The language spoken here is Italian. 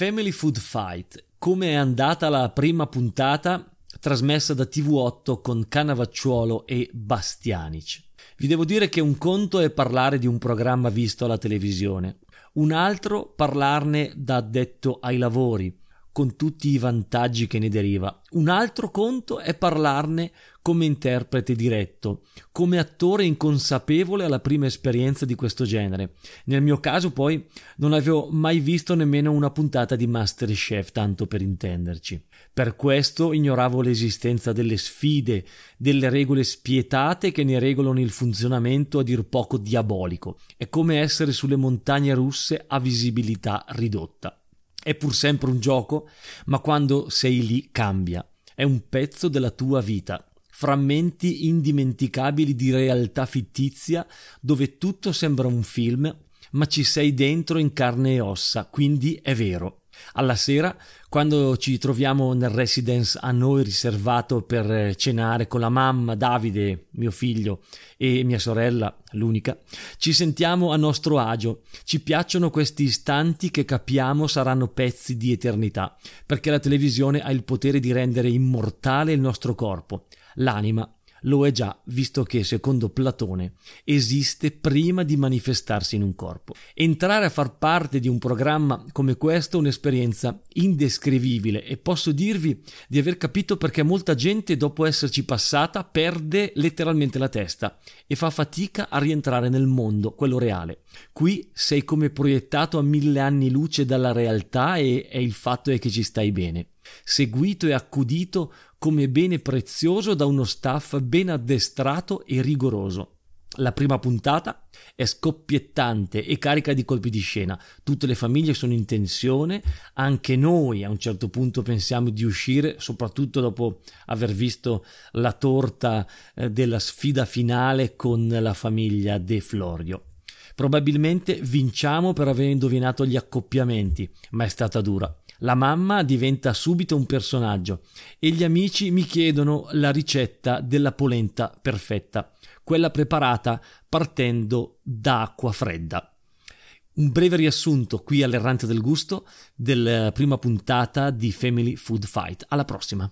Family Food Fight. Come è andata la prima puntata trasmessa da TV8 con Canavacciuolo e Bastianic. Vi devo dire che un conto è parlare di un programma visto alla televisione, un altro parlarne da addetto ai lavori, con tutti i vantaggi che ne deriva. Un altro conto è parlarne come interprete diretto, come attore inconsapevole alla prima esperienza di questo genere. Nel mio caso poi non avevo mai visto nemmeno una puntata di Masterchef, tanto per intenderci. Per questo ignoravo l'esistenza delle sfide, delle regole spietate che ne regolano il funzionamento a dir poco diabolico. È come essere sulle montagne russe a visibilità ridotta. È pur sempre un gioco, ma quando sei lì cambia. È un pezzo della tua vita. Frammenti indimenticabili di realtà fittizia dove tutto sembra un film, ma ci sei dentro in carne e ossa, quindi è vero. Alla sera, quando ci troviamo nel residence a noi riservato per eh, cenare con la mamma, Davide, mio figlio e mia sorella, l'unica, ci sentiamo a nostro agio. Ci piacciono questi istanti che capiamo saranno pezzi di eternità, perché la televisione ha il potere di rendere immortale il nostro corpo. L'anima lo è già, visto che, secondo Platone, esiste prima di manifestarsi in un corpo. Entrare a far parte di un programma come questo è un'esperienza indescrivibile e posso dirvi di aver capito perché molta gente, dopo esserci passata, perde letteralmente la testa e fa fatica a rientrare nel mondo, quello reale. Qui sei come proiettato a mille anni luce dalla realtà e, e il fatto è che ci stai bene seguito e accudito come bene prezioso da uno staff ben addestrato e rigoroso. La prima puntata è scoppiettante e carica di colpi di scena. Tutte le famiglie sono in tensione, anche noi a un certo punto pensiamo di uscire, soprattutto dopo aver visto la torta eh, della sfida finale con la famiglia De Florio. Probabilmente vinciamo per aver indovinato gli accoppiamenti, ma è stata dura. La mamma diventa subito un personaggio e gli amici mi chiedono la ricetta della polenta perfetta, quella preparata partendo da acqua fredda. Un breve riassunto qui all'errante del gusto della prima puntata di Family Food Fight. Alla prossima!